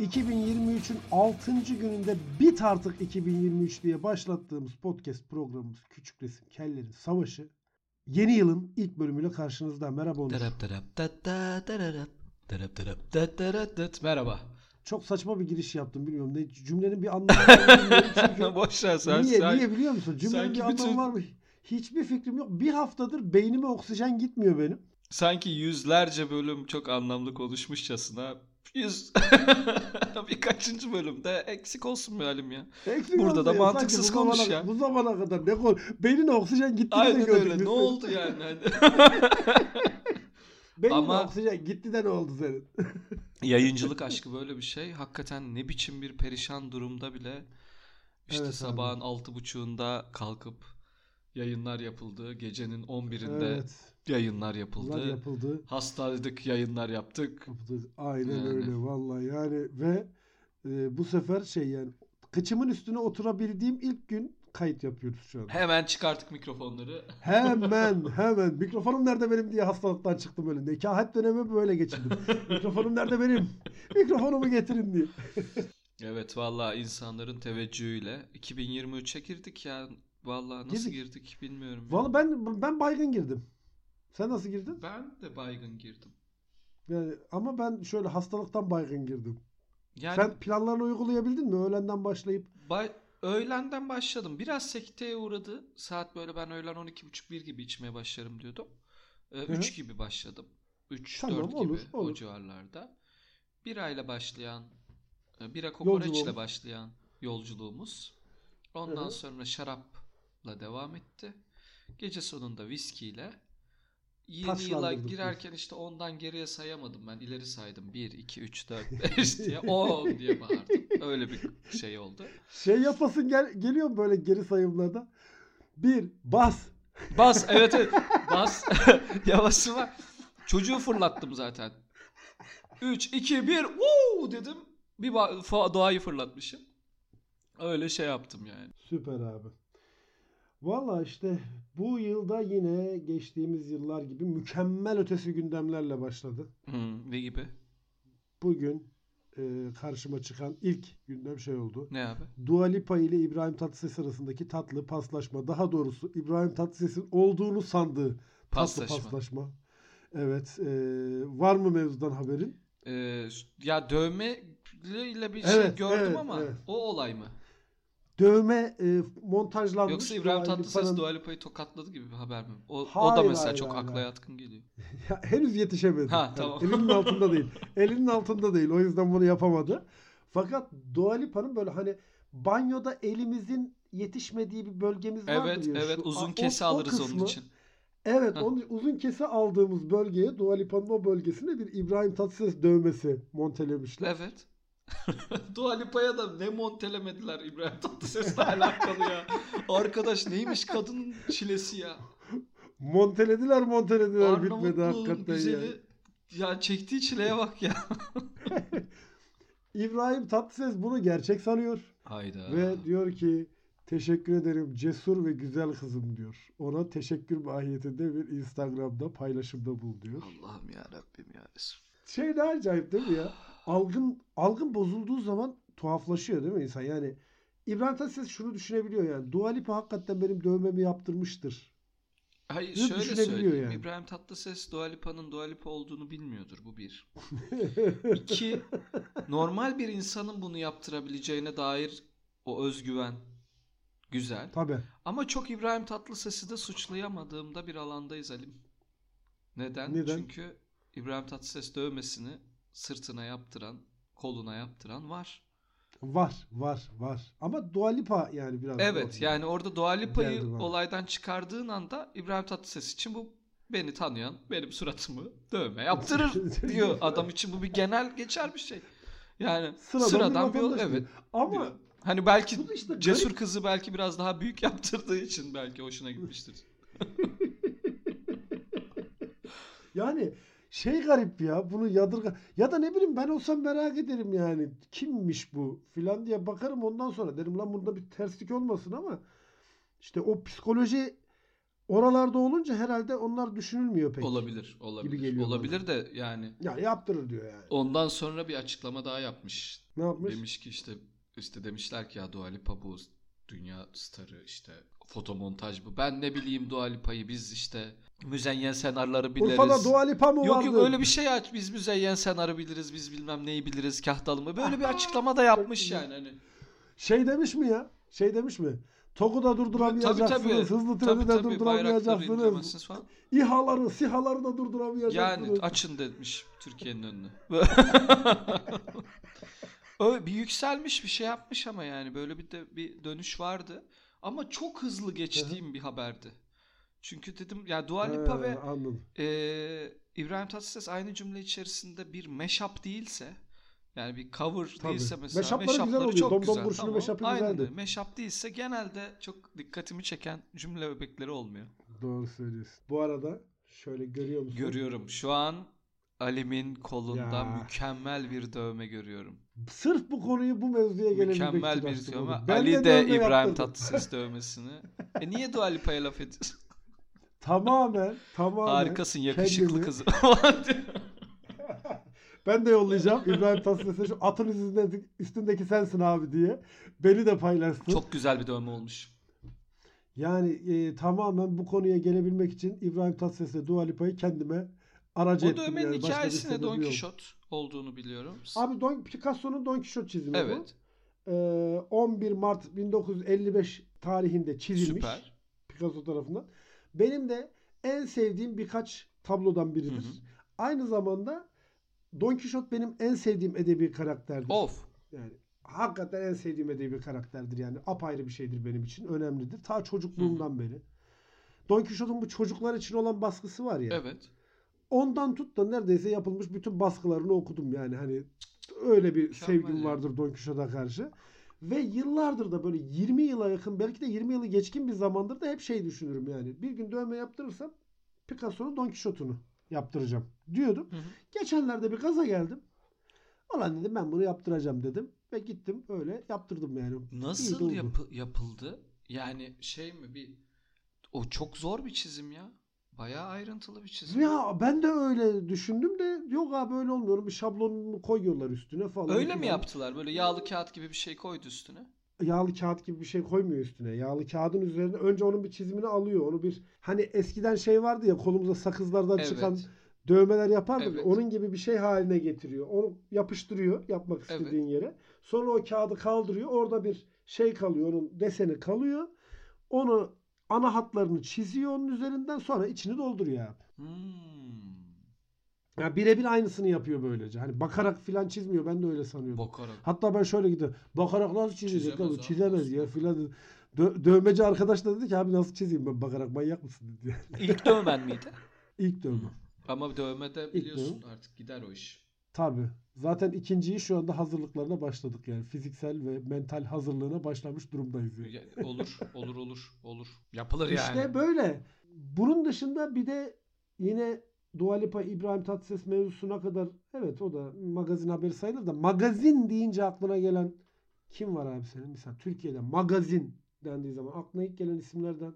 2023'ün 6. gününde bit artık 2023 diye başlattığımız podcast programımız Küçük Resim Kellerin Savaşı yeni yılın ilk bölümüyle karşınızda. Merhaba Onur. Merhaba. Çok saçma bir giriş yaptım bilmiyorum. Ne, cümlenin bir anlamı var. Boş ver sen. niye, sen- niye biliyor musun? Cümlenin bir anlamı bütün- var mı? Hiçbir fikrim yok. Bir haftadır beynime oksijen gitmiyor benim. Sanki yüzlerce bölüm çok anlamlı konuşmuşçasına. Yüz birkaçıncı bölümde eksik olsun mealim ya. Eksik Burada da ya. mantıksız Sanki konuş zamana- ya. Bu zamana kadar ne konu? Beynine oksijen gitti de Aynen gördük öyle. biz Ne oldu yani? Hani Beynine Ama- oksijen gitti de ne oldu senin? Yayıncılık aşkı böyle bir şey. Hakikaten ne biçim bir perişan durumda bile işte Evet sabahın altı buçuğunda kalkıp yayınlar yapıldı. Gecenin 11'inde Evet. yayınlar yapıldı. Bunlar yapıldı. Hastaydık yayınlar yaptık. Aynen Yani. öyle vallahi yani ve e, bu sefer şey yani kıçımın üstüne oturabildiğim ilk gün kayıt yapıyoruz şu an. Hemen çıkarttık mikrofonları. Hemen hemen mikrofonum nerede benim diye hastalıktan çıktım önünde. Kahet dönemi böyle geçirdim. mikrofonum nerede benim? Mikrofonumu getirin diye. Evet valla insanların teveccühüyle 2023'e girdik ya. Valla nasıl girdik bilmiyorum. ya. Vallahi ben ben baygın girdim. Sen nasıl girdin? Ben de baygın girdim. Yani ama ben şöyle hastalıktan baygın girdim. Yani Sen planlarını uygulayabildin mi? Öğlenden başlayıp bay- öğlenden başladım. Biraz sekteye uğradı. Saat böyle ben öğlen 12.30-1 gibi içmeye başlarım diyordum. Ee, Hı hı. 3 gibi başladım. 3-4 Tamam, gibi olur, o olur. civarlarda. Birayla başlayan, e, bira kokoreçle başlayan yolculuğumuz. Ondan Hı hı. sonra şarapla devam etti. Gece sonunda viskiyle. Yeni yıla biz. girerken işte ondan geriye sayamadım ben. ileri saydım. 1, 2, 3, 4, 5 diye 10 diye bağırdım. Öyle bir şey oldu. şey yapasın gel geliyor mu böyle geri sayımlarda? Bir bas. Bas evet evet bas. Yavaşı var. Çocuğu fırlattım zaten. 3, 2, 1 Woo! dedim. Bir doğayı fırlatmışım. Öyle şey yaptım yani. Süper abi. Valla işte bu yılda yine geçtiğimiz yıllar gibi mükemmel ötesi gündemlerle başladı. Hmm, ne gibi? Bugün e, karşıma çıkan ilk gündem şey oldu. Ne abi? Dua Lipa ile İbrahim Tatlıses arasındaki tatlı paslaşma. Daha doğrusu İbrahim Tatlıses'in olduğunu sandığı tatlı Paslaşma. paslaşma. Evet. e, var mı mevzudan haberin? Ee, ya dövme ile bir Evet, şey gördüm evet, ama evet. o olay mı? Dövme e, montajlanmış. Yoksa İbrahim Tatlıses Lipa'nın- Dua Lipa'yı tokatladı gibi bir haber mi? O, o da Hayır, mesela hayır, çok hayır, akla hayır. yatkın geliyor. Ya, henüz yetişemedi. Ha, Yani tamam. elinin altında değil. Elinin altında değil. O yüzden bunu yapamadı. Fakat Dua Lipa'nın böyle hani banyoda elimizin yetişmediği bir bölgemiz vardır Evet ya. evet Şu- uzun o- kese o alırız onun kısmı- için. Evet, Heh. onun uzun kese aldığımız bölgeye Dua Lipa'nın o bölgesine bir İbrahim Tatlıses dövmesi montelemişler. Evet. Dua Lipa'ya da ne montelemediler İbrahim Tatlıses'le alakalı ya. Arkadaş neymiş kadının çilesi ya. Montelediler montelediler bitmedi Arnavutluğun hakikaten güzeli. ya. Ya çektiği çileye bak ya. İbrahim Tatlıses bunu gerçek sanıyor. Hayda. Ve diyor ki teşekkür ederim cesur ve güzel kızım diyor. Ona teşekkür mahiyetinde bir Instagram'da paylaşımda bul diyor. Allah'ım ya Rabbim ya Resul. Şey ne acayip değil mi ya? Algın algın bozulduğu zaman tuhaflaşıyor değil mi insan? Yani İbrahim Tatlıses şunu düşünebiliyor yani. Dua Lipa hakikaten benim dövmemi yaptırmıştır. Hayır Bunu şöyle söyleyeyim. yani. İbrahim Tatlıses Dua Lipa'nın Dua Lipa olduğunu bilmiyordur bu bir. İki, normal bir insanın bunu yaptırabileceğine dair o özgüven güzel. Tabii. Ama çok İbrahim Tatlıses'i de suçlayamadığımda bir alandayız Halim. Neden? Neden? Çünkü İbrahim Tatlıses dövmesini sırtına yaptıran, koluna yaptıran var. Var, var, var. Ama Dua Lipa yani biraz Evet zor. yani orada Dua Lipa'yı olaydan çıkardığın anda İbrahim Tatlıses için bu beni tanıyan benim suratımı dövme yaptırır diyor. Adam için bu bir genel geçer bir şey. Yani Sıradan sıradan, bir bir, evet. Ama Bir- Hani belki işte garip. cesur kızı belki biraz daha büyük yaptırdığı için belki hoşuna gitmiştir. Yani şey garip ya bunu yadırga ya da ne bileyim ben olsam merak ederim yani kimmiş bu filan diye bakarım ondan sonra derim lan bunda bir terslik olmasın ama işte o psikoloji oralarda olunca herhalde onlar düşünülmüyor pek. Olabilir, olabilir. geliyor olabilir de yani Ya yaptırır diyor yani. ondan sonra bir açıklama daha yapmış. Ne yapmış? Demiş ki işte işte demişler ki ya Dua Lipa bu dünya starı işte fotomontaj bu. Ben ne bileyim Dua Lipa'yı biz işte müzeyyen senarları biliriz. Urfa'da Dua Lipa mı Yok vardı? yok öyle bir şey aç. Biz müzeyyen senarı biliriz. Biz bilmem neyi biliriz. Kahtalı mı? Böyle bir açıklama da yapmış yani hani. Şey demiş mi ya? Şey demiş mi? TOG'u da durduramayacaksınız. Tabii, tabii. Hızlı Tabii, treni de tabii, durduramayacaksınız. falan. İHA'ları, SİHA'ları da durduramayacaksınız. Yani açın demiş Türkiye'nin önünü. Öyle bir yükselmiş bir şey yapmış ama yani böyle bir de bir dönüş vardı. Ama çok hızlı geçtiğim bir haberdi. Çünkü dedim ya Dua Lipa He, ve Anladım. e, İbrahim Tatlıses aynı cümle içerisinde bir mashup değilse yani bir cover Tabii. değilse mesela Mashup'ları güzel mashup'ları oluyor. çok Dom Dom güzel. Burçin'in Tamam. mashup'ı güzeldi. Mashup değilse genelde çok dikkatimi çeken cümle öbekleri olmuyor. Doğru söylüyorsun. Bu arada şöyle görüyor musun? Görüyorum. Şu an Alim'in kolunda Ya. mükemmel bir dövme görüyorum. Sırf bu konuyu bu mevzuya gelebilmek Mükemmel bir dövme. Ali de dövme İbrahim yaptırdım. Tatlıses dövmesini. E niye Dua Lipa'ya laf ediyorsun? Tamamen, tamamen. Harikasın yakışıklı kendimi- kızım. Ben de yollayacağım İbrahim Tatlıses'e şu atın üstünde, üstündeki sensin abi diye. Beni de paylaşsın. Çok güzel bir dövme olmuş. Yani e, tamamen bu konuya gelebilmek için İbrahim Tatlıses'le Dua Lipa'yı kendime aracı O ettim. dövmenin yani. Başka bir hikayesi ne sebebi Don. Quixote olduğunu biliyorum. Abi Don, Picasso'nun Don Quixote çizimi bu. evet. Ee, 11 Mart 1955 tarihinde çizilmiş. Süper. Picasso tarafından. Benim de en sevdiğim birkaç tablodan biridir. Hı hı. Aynı zamanda Don Quixote benim en sevdiğim edebi karakterdir. Of. Yani hakikaten en sevdiğim edebi karakterdir yani. Apayrı bir şeydir benim için. Önemlidir. Ta çocukluğumdan beri. Don Quixote'un bu çocuklar için olan baskısı var ya. Evet. Ondan tut da neredeyse yapılmış bütün baskılarını okudum yani. Hani öyle bir Mükemmel sevgim vardır Don Quixote'a karşı. Ve yıllardır da böyle 20 yıla yakın belki de 20 yılı geçkin bir zamandır da hep şey düşünürüm yani. Bir gün dövme yaptırırsam Picasso'nun Don Quixote'unu yaptıracağım diyordum. Hı hı. Geçenlerde bir gaza geldim. Ulan dedim ben bunu yaptıracağım dedim. Ve gittim öyle yaptırdım yani. Nasıl yapı- yapıldı? Yani şey mi bir o çok zor bir çizim ya. Bayağı ayrıntılı bir çizim. Ya ben de öyle düşündüm de yok abi öyle olmuyor. Bir şablonunu koyuyorlar üstüne falan. Öyle mi yaptılar? Böyle yağlı kağıt gibi bir şey koydu üstüne. yağlı kağıt gibi bir şey koymuyor üstüne. Yağlı kağıdın üzerine önce onun bir çizimini alıyor. Onu bir hani eskiden şey vardı ya kolumuza sakızlardan Evet. çıkan dövmeler yapardık. Evet. Onun gibi bir şey haline getiriyor. Onu yapıştırıyor yapmak Evet. istediğin yere. Sonra o kağıdı kaldırıyor. Orada bir şey kalıyor. Onun deseni kalıyor. Onu ana hatlarını çiziyor onun üzerinden sonra içini dolduruyor abi. Hmm. Ya birebir aynısını yapıyor böylece. Hani bakarak filan çizmiyor. Ben de öyle sanıyordum. Bakarak. Hatta ben şöyle gidiyorum. Bakarak nasıl çizecek Çizemez abi? Çizemez ya filan. Dö- dövmeci arkadaş da dedi ki abi nasıl çizeyim ben bakarak manyak mısın dedi. İlk dövmen miydi? İlk dövme. Ama dövmede biliyorsun artık gider o iş. Tabii. Zaten ikinciyi şu anda hazırlıklarına başladık yani. Fiziksel ve mental hazırlığına başlamış durumdayız. Yani. Ya- Olur, olur, olur, olur. Yapılır İşte yani. böyle. Bunun dışında bir de yine Dua Lipa İbrahim Tatlıses mevzusuna kadar evet o da magazin haberi sayılır da magazin deyince aklına gelen kim var abi senin? Mesela Türkiye'de magazin dendiği zaman aklına ilk gelen isimlerden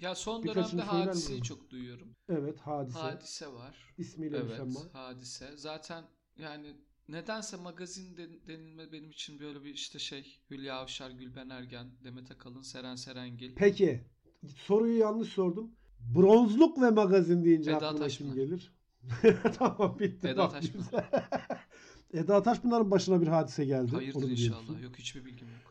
Ya son Birkaçını dönemde hadiseyi çok duyuyorum. evet hadise, Hadise var. ismiyle Evet, müsemma. hadise. Zaten yani nedense magazin den- denilme benim için böyle bir işte şey Hülya Avşar, Gülben Ergen, Demet Akalın, Seren Serengil. Peki soruyu yanlış sordum. Bronzluk ve magazin deyince Eda aklına Taşpınar. kim gelir? tamam bitti. Eda Taşpınar. Eda Taşpınar'ın başına bir hadise geldi. Hayırdır Onu inşallah. biliyorsun. Yok hiçbir bilgim yok.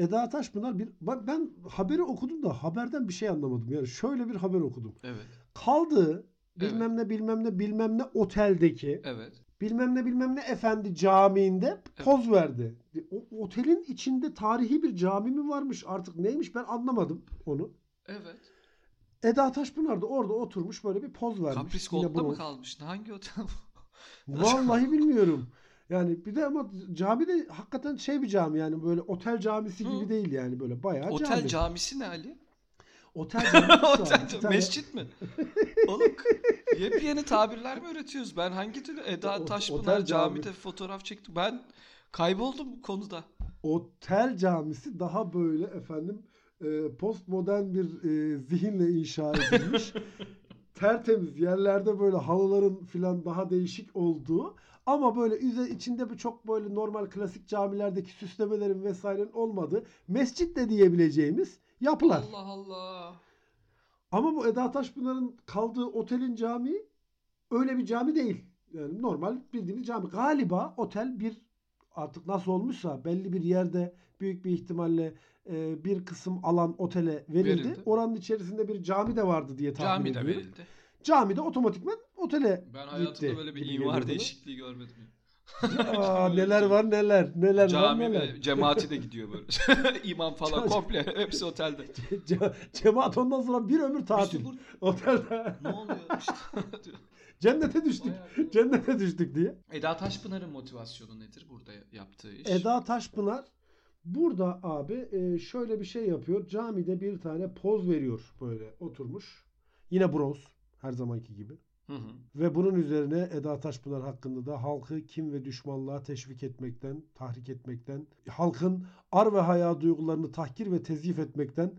Eda Taşpınar bir ben, ben haberi okudum da haberden bir şey anlamadım. Yani şöyle bir haber okudum. Evet. Kaldığı bilmem ne bilmem ne bilmem ne oteldeki Evet. bilmem ne bilmem ne efendi camiinde poz verdi. O otelin içinde tarihi bir cami mi varmış artık neymiş ben anlamadım onu. Evet. Eda Taşpınar da orada oturmuş böyle bir poz vermiş. Kapris Gold'da mı bronz. kalmış? Hangi otel bu? Vallahi bilmiyorum. Yani bir de ama cami de hakikaten şey bir cami yani böyle otel camisi Hı. gibi değil yani böyle bayağı Otel cami. camisi ne Ali? Otel camisi. Otel, tane- mescit mi? Oğlum yepyeni tabirler mi üretiyoruz? Ben hangi türlü Eda Taşpınar otel cami. camide fotoğraf çektim. Ben kayboldum bu konuda. Otel camisi daha böyle efendim e, postmodern bir e, zihinle inşa edilmiş. tertemiz yerlerde böyle halıların filan daha değişik olduğu ama böyle içinde bir çok böyle normal klasik camilerdeki süslemelerin vesairenin olmadığı mescit de diyebileceğimiz yapılar. Allah Allah. Ama bu Eda Taşpınar'ın kaldığı otelin camii öyle bir cami değil. Yani normal bildiğimiz cami. Galiba otel bir artık nasıl olmuşsa belli bir yerde büyük bir ihtimalle e, bir kısım alan otele verildi. Verildi. Oranın içerisinde bir cami de vardı diye tahmin Cami de ediyorum. verildi. Cami de otomatikman otele Ben hayatımda gitti böyle bir gibi imar geliyor bana. değişikliği görmedim. Aa, neler var neler neler var Cami neler. ve cemaati de gidiyor böyle. İmam falan komple hepsi otelde. Ce- Cemaat ondan sonra bir ömür tatil. Bu Otelde. ne oluyor işte. Cennete düştük. Bayağı- Cennete düştük diye. Eda Taşpınar'ın motivasyonu nedir burada yaptığı iş? Eda Taşpınar burada abi e, şöyle bir şey yapıyor. Camide bir tane poz veriyor böyle oturmuş. Yine bronz her zamanki gibi. Hı hı. Ve bunun üzerine Eda Taşpınar hakkında da halkı kim ve düşmanlığa teşvik etmekten, tahrik etmekten, halkın ar ve haya duygularını tahkir ve tezyif etmekten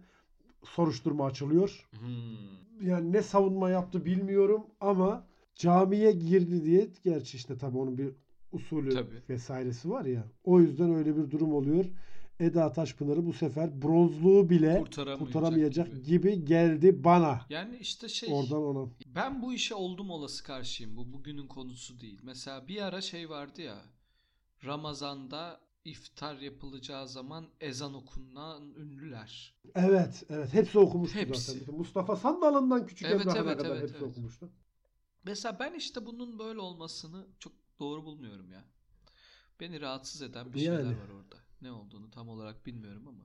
soruşturma açılıyor. Hmm. Yani ne savunma yaptı bilmiyorum ama camiye girdi diye gerçi işte tabii onun bir usulü Tabii. vesairesi var ya. O yüzden öyle bir durum oluyor. Eda Taşpınar'ı bu sefer bronzluğu bile Kurtaramayacak kurtaramayacak gibi. gibi geldi bana. Yani işte şey Oradan ona. ben bu işe oldum olası karşıyım. Bu bugünün konusu değil. Mesela bir ara şey vardı ya. Ramazan'da iftar yapılacağı zaman ezan okunan ünlüler. Evet, evet. Hepsi okumuştu Hepsi. zaten. Mustafa Sandal'ından Küçük Evet, Emrah'ına evet, kadar evet, hepsi evet. okumuştu. Mesela ben işte bunun böyle olmasını çok doğru bulmuyorum ya. Beni rahatsız eden bir şeyler Yani. var orada. Ne olduğunu tam olarak bilmiyorum ama.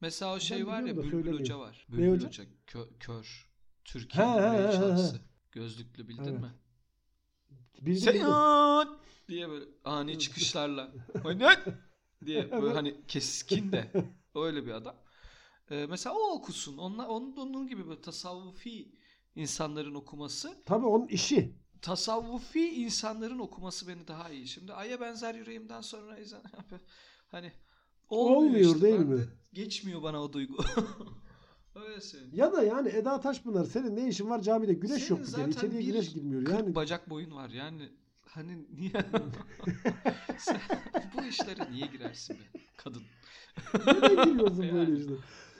Mesela o Ben şey var ya Bülbül. Hoca var. Ne Bülbül hoca? Hoca kö- kör. He. şansı. Gözlüklü bildin Evet. mi? Bildim. Seyahat diye böyle ani çıkışlarla oynat diye böyle hani keskin de öyle bir adam. Ee, mesela o okusun. Onunla, onun, onun gibi böyle tasavvufi insanların okuması Tabii onun işi. tasavvufi insanların okuması beni daha iyi. Şimdi Ay'a benzer yüreğimden sonra ezan hani olmuyor, Olmuyor işte. değil mi? de Geçmiyor bana o duygu. Öyle söyleyeyim. Ya da yani Eda Taşpınar senin ne işin var camide? Güneş Senin yok bir kere. zaten İçeriye bir güneş girmiyor. Yani bacak boyun var yani. Hani niye? Sen bu işlere niye girersin be kadın? Nereye giriyorsun Yani. böyle işte?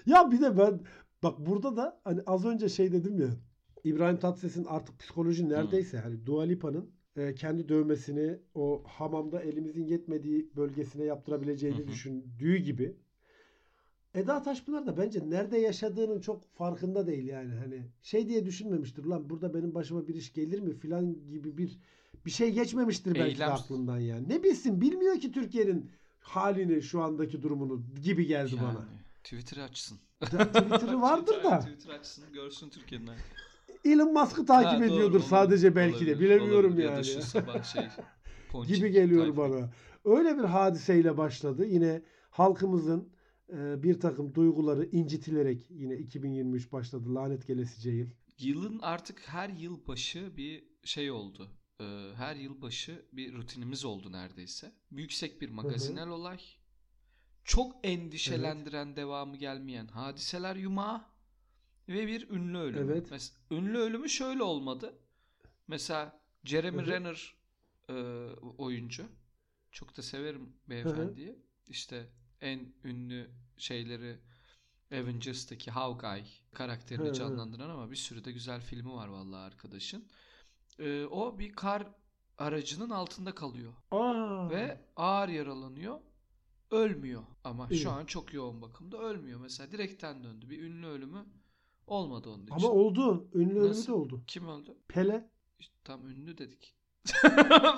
Ya bir de ben bak burada da hani az önce şey dedim ya İbrahim Tatlıses'in artık psikoloji neredeyse hani Dua Lipa'nın e, kendi dövmesini o hamamda elimizin yetmediği bölgesine yaptırabileceğini düşündüğü gibi Eda Taşpınar da bence nerede yaşadığının çok farkında değil yani hani şey diye düşünmemiştir lan burada benim başıma bir iş gelir mi filan gibi bir bir şey geçmemiştir belki de Eylem. aklından yani. Ne bilsin bilmiyor ki Türkiye'nin halini şu andaki durumunu gibi geldi bana. Yani Twitter'ı açsın. Twitter'ı vardır da Twitter açsın görsün Türkiye'nin. Elon Musk'ı takip Ha, doğru, ediyordur olabilir, sadece belki de olabilir, bilemiyorum olabilir. Ya yani. da şu sabah şey gibi geliyor tayfa. bana. Öyle bir hadiseyle başladı. Yine halkımızın e, bir takım duyguları incitilerek yine 2023 başladı lanet gelesice yıl. Yılın artık her yıl başı bir şey oldu. Ee, her yıl başı bir rutinimiz oldu neredeyse. Yüksek bir magazinel olay. Çok endişelendiren devamı gelmeyen hadiseler yumağı ve bir ünlü ölümü. Evet. Mes- ünlü ölümü şöyle olmadı. Mesela Jeremy hı. Renner e, oyuncu. Çok da severim beyefendiyi. İşte en ünlü şeyleri Avengers'taki Hawkeye karakterini hı. canlandıran ama bir sürü de güzel filmi var vallahi arkadaşın. Ee, o bir kar aracının altında kalıyor Aa. ve ağır yaralanıyor. Ölmüyor ama İyi. şu an çok yoğun bakımda ölmüyor. Mesela direkten döndü. Bir ünlü ölümü olmadı onun için. Ama oldu. Ünlü ölümü de oldu. Kim öldü? Pele. İşte tam ünlü dedik.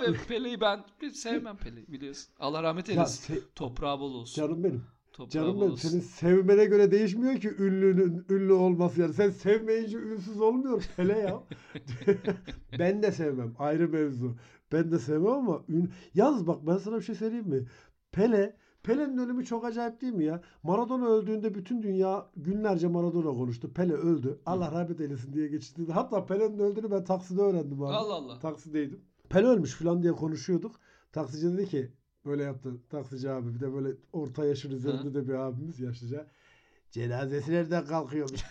Ve Pele'yi ben bir sevmem Pele'yi biliyorsun. Allah rahmet Ya, eylesin. se- Toprağı bol olsun. canım benim. Toprağı Canım benim. olsun. Senin sevmene göre değişmiyor ki ünlünün ünlü olması yani. Sen sevmeyince ünsüz olmuyor. Pele ya. ben de sevmem. Ayrı mevzu. Ben de sevmem ama ün... Yalnız bak ben sana bir şey söyleyeyim mi? Pele Pele'nin ölümü çok acayip değil mi ya? Maradona öldüğünde bütün dünya günlerce Maradona konuştu. Pele öldü. Allah rahmet eylesin diye geçti. Hatta Pele'nin öldüğünü ben takside öğrendim abi. Allah Allah. Taksideydim. Pele ölmüş falan diye konuşuyorduk. Taksici dedi ki böyle yaptı taksici abi bir de böyle orta yaşın üzerinde de bir abimiz yaşlıca. Cenazesi nereden kalkıyormuş?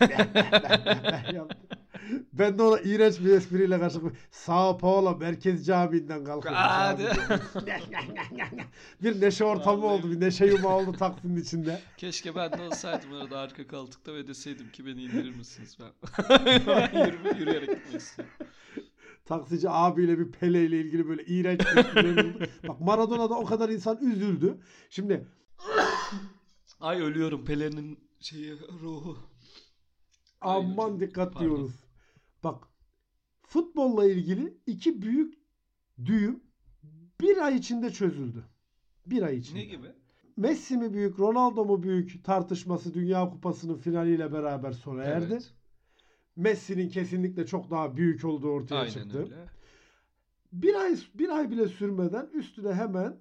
Ben de ona iğrenç bir espriyle karşılık Sao Paulo Merkez Camii'nden kalkıyorum. Hadi. bir neşe ortamı Vallahi. oldu. Bir neşe yumağı oldu Taksim'in içinde. Keşke ben de olsaydım orada arka koltukta ve deseydim ki beni indirir misiniz ben. yürüme, yürüyerek gitmek istiyorum. Taksici abiyle bir Pele ile ilgili böyle iğrenç bir espriler oldu. Bak Maradona'da o kadar insan üzüldü. Şimdi Ay ölüyorum Pelin'in şeyi ruhu. Ay, aman hocam, dikkat pardon. diyoruz. Bak futbolla ilgili iki büyük düğüm bir ay içinde çözüldü. Bir ay içinde. Ne gibi? Messi mi büyük, Ronaldo mu büyük tartışması Dünya Kupası'nın finaliyle beraber sona erdi. Evet. Messi'nin kesinlikle çok daha büyük olduğu ortaya Aynen çıktı. öyle. Bir ay bir ay bile sürmeden üstüne hemen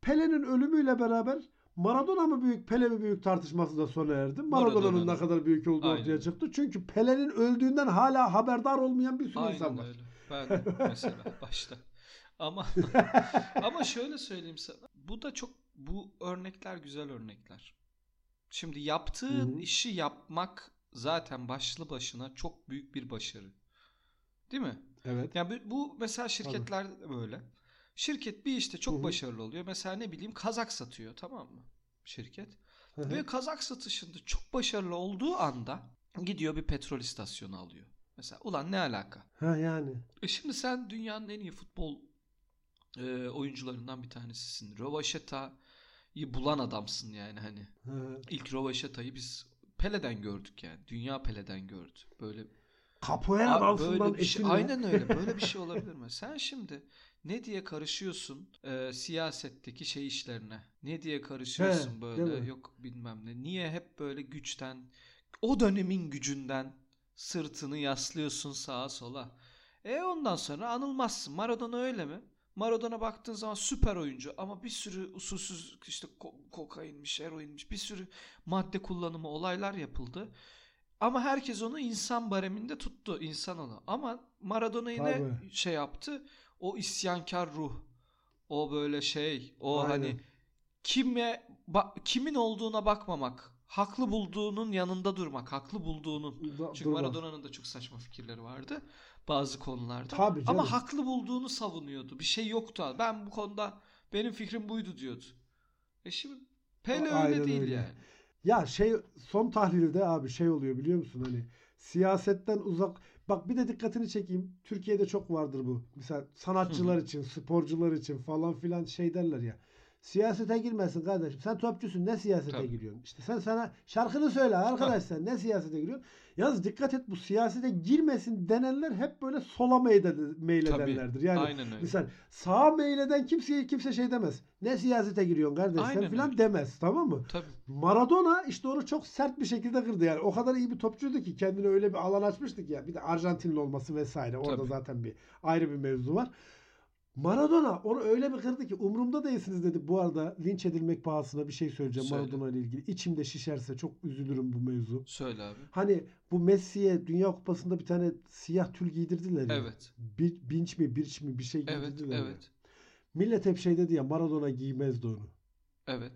Pele'nin ölümüyle beraber Maradona mı büyük, Pele mi büyük tartışması da sona erdi. Maradona'nın ne kadar büyük olduğu Aynen. ortaya çıktı. Çünkü Pele'nin öldüğünden hala haberdar olmayan bir sürü insan Aynen var. öyle. Ben mesela başta. Ama ama şöyle söyleyeyim sana. Bu da çok bu örnekler güzel örnekler. Şimdi yaptığın Hı hı. işi yapmak zaten başlı başına çok büyük bir başarı. Değil mi? Evet. Yani bu, mesela şirketlerde de böyle. Şirket bir işte çok Hı hı. başarılı oluyor. Mesela ne bileyim kazak satıyor tamam mı? Şirket. Hı hı. Ve kazak satışında çok başarılı olduğu anda gidiyor bir petrol istasyonu alıyor. Mesela ulan ne alaka? ha yani. E şimdi sen dünyanın en iyi futbol e, oyuncularından bir tanesisin. Rövaşeta'yı bulan adamsın yani hani. Hı. İlk Rövaşeta'yı biz Pele'den gördük yani. Dünya Pele'den gördü. Böyle Capoeira dansından şey, esinle. aynen öyle. Böyle bir şey olabilir mi? Sen şimdi ne diye karışıyorsun e, siyasetteki şey işlerine? Ne diye karışıyorsun He, böyle? Yok bilmem ne. Niye hep böyle güçten, o dönemin gücünden sırtını yaslıyorsun sağa sola? E ondan sonra anılmazsın. Maradona öyle mi? Maradona baktığın zaman süper oyuncu ama bir sürü usulsüz işte ko- kokainmiş, eroinmiş, bir sürü madde kullanımı olaylar yapıldı. Ama herkes onu insan bareminde tuttu. insan onu. Ama Maradona'yı ne Tabii. şey yaptı? O isyankar ruh. O böyle şey. O Aynen. hani kime kimin olduğuna bakmamak. Haklı bulduğunun yanında durmak. Haklı bulduğunun. Da- Çünkü durmaz. Maradona'nın da çok saçma fikirleri vardı bazı konularda. Tabii canım. Ama haklı bulduğunu savunuyordu. Bir şey yoktu. Ben bu konuda benim fikrim buydu diyordu. E şimdi Pele Aynen öyle değil öyle. yani. Ya şey son tahlilde abi şey oluyor biliyor musun hani siyasetten uzak bak bir de dikkatini çekeyim. Türkiye'de çok vardır bu. Mesela sanatçılar için sporcular için falan filan şey derler ya siyasete girmesin kardeşim sen topçusun ne siyasete Tabii. giriyorsun işte sen sana şarkını söyle arkadaş sen ne siyasete giriyorsun yalnız dikkat et bu siyasete girmesin denenler hep böyle sola meylede- meyledenlerdir yani Aynen öyle. Misal sağa meyleden kimseye kimse şey demez. Ne siyasete giriyorsun kardeş sen Aynen filan öyle. demez tamam mı? Tabii. Maradona işte onu çok sert bir şekilde kırdı yani. O kadar iyi bir topçuydu ki kendine öyle bir alan açmıştık ya. Bir de Arjantinli olması vesaire. Orada Tabii. zaten bir ayrı bir mevzu var. Maradona onu öyle bir kırdı ki umurumda değilsiniz dedi. Bu arada linç edilmek pahasına bir şey söyleyeceğim Söyle. Maradona ile ilgili. İçimde şişerse çok üzülürüm bu mevzu. Söyle abi. Hani bu Messi'ye Dünya Kupası'nda bir tane siyah tül giydirdiler ya. Evet. Bir, binç mi birç mi bir şey Evet. giydirdiler ya. Evet. Millet hep şey dedi ya Maradona giymezdi onu. Evet.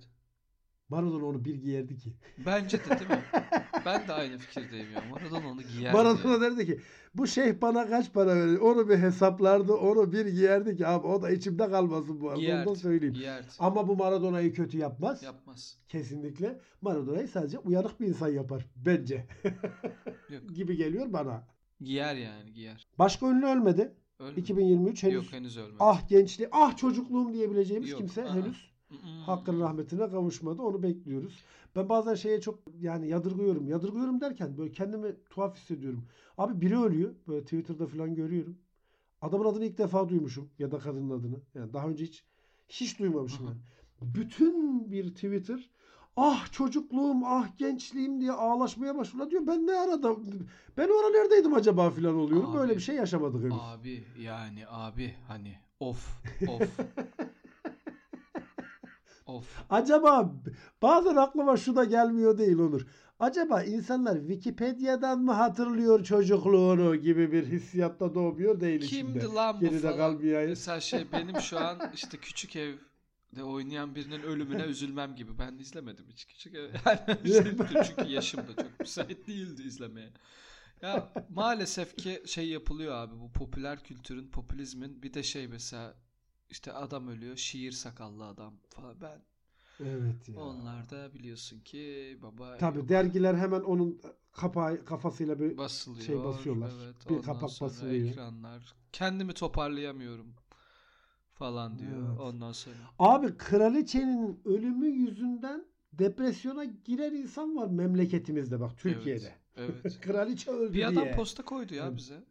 Maradona onu bir giyerdi ki. Bence de değil mi? ben de aynı fikirdeyim ya. Maradona onu giyer Maradona derdi ki bu şeyh bana kaç para verir? Onu bir hesaplardı. Onu bir giyerdi ki abi o da içimde kalmasın bu arada. Onu da Giyerdi. söyleyeyim. Giyerdi. Ama bu Maradona'yı kötü yapmaz. Yapmaz. Kesinlikle. Maradona'yı sadece uyanık bir insan yapar. Bence. Yok. gibi geliyor bana. Giyer yani giyer. Başka ünlü ölmedi. Ölmedi. 2023 henüz. Yok henüz ölmedi. Ah gençliği, ah çocukluğum diyebileceğimiz Yok, kimse aha. henüz. Hakkın rahmetine kavuşmadı. Onu bekliyoruz. Ben bazen şeye çok yani yadırgıyorum. Yadırgıyorum derken böyle kendimi tuhaf hissediyorum. Abi biri ölüyor. Böyle Twitter'da falan görüyorum. Adamın adını ilk defa duymuşum. Ya da kadının adını. Yani daha önce hiç hiç duymamışım yani. Bütün bir Twitter ah çocukluğum ah gençliğim diye ağlaşmaya başlıyor. Diyor ben ne arada ben o ara neredeydim acaba filan oluyorum. Böyle Abi. bir şey yaşamadık henüz. Abi yani abi hani of of. of. Acaba bazen aklıma şu da gelmiyor değil Onur. Acaba insanlar Wikipedia'dan mı hatırlıyor çocukluğunu gibi bir hissiyatta doğmuyor değil içinde. Kimdi lan bu Geride falan. kalmayayım. Mesela şey benim şu an işte küçük evde oynayan birinin ölümüne üzülmem gibi. Ben izlemedim hiç küçük ev. Yani çünkü yaşım da çok müsait değildi izlemeye. Ya maalesef ki şey yapılıyor abi bu popüler kültürün, popülizmin bir de şey mesela işte adam ölüyor, şiir sakallı adam falan. Ben Evet ya. onlar da biliyorsun ki baba Tabii yok, dergiler hemen onun kapağı kafasıyla bir basılıyor. şey basıyorlar. Evet, Bir kapak basılıyor. ekranlar. Kendimi toparlayamıyorum falan diyor. Evet. Ondan sonra Abi kraliçenin ölümü yüzünden depresyona giren insan var memleketimizde bak Türkiye'de. Evet. evet. Kraliçe öldü Bir adam diye. posta koydu ya Evet. bize.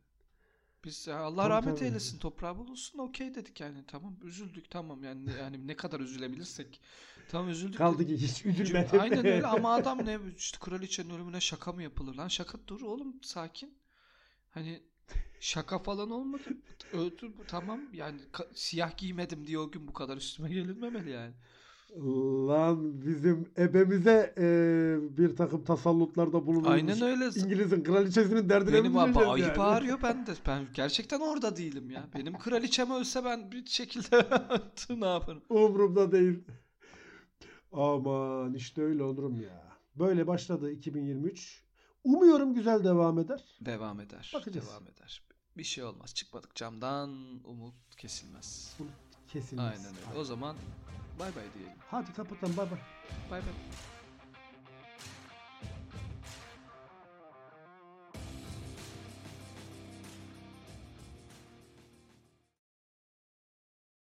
Biz ya Allah Tabii, rahmet tabii. eylesin toprağı bulunsun okey dedik yani tamam. Üzüldük tamam yani yani ne kadar üzülebilirsek. Tamam üzüldük Kaldı ki hiç üzülmedim. Aynen öyle ama adam ne işte kraliçenin ölümüne şaka mı yapılır lan? Şaka dur oğlum sakin. Hani şaka falan olmadı. Öldü tamam yani siyah giymedim diye o gün bu kadar üstüme gelinmemeli yani. Lan bizim ebemize e, bir takım tasallutlarda bulunulmuş. Aynen öyle. İngiliz'in kraliçesinin derdine Benim mi abi ayıp yani? ağrıyor ben de. Ben gerçekten orada değilim ya. Benim kraliçem ölse ben bir şekilde ne yaparım? Umurumda değil. Aman işte öyle olurum ya. Böyle başladı 2023. Umuyorum güzel devam eder. Devam eder. Bakacağız. Devam eder. Bir şey olmaz. Çıkmadık camdan umut kesilmez. Kesilmez. Aynen öyle. O zaman bay bay diyelim. Hadi kapatalım bay bay. Bay bay.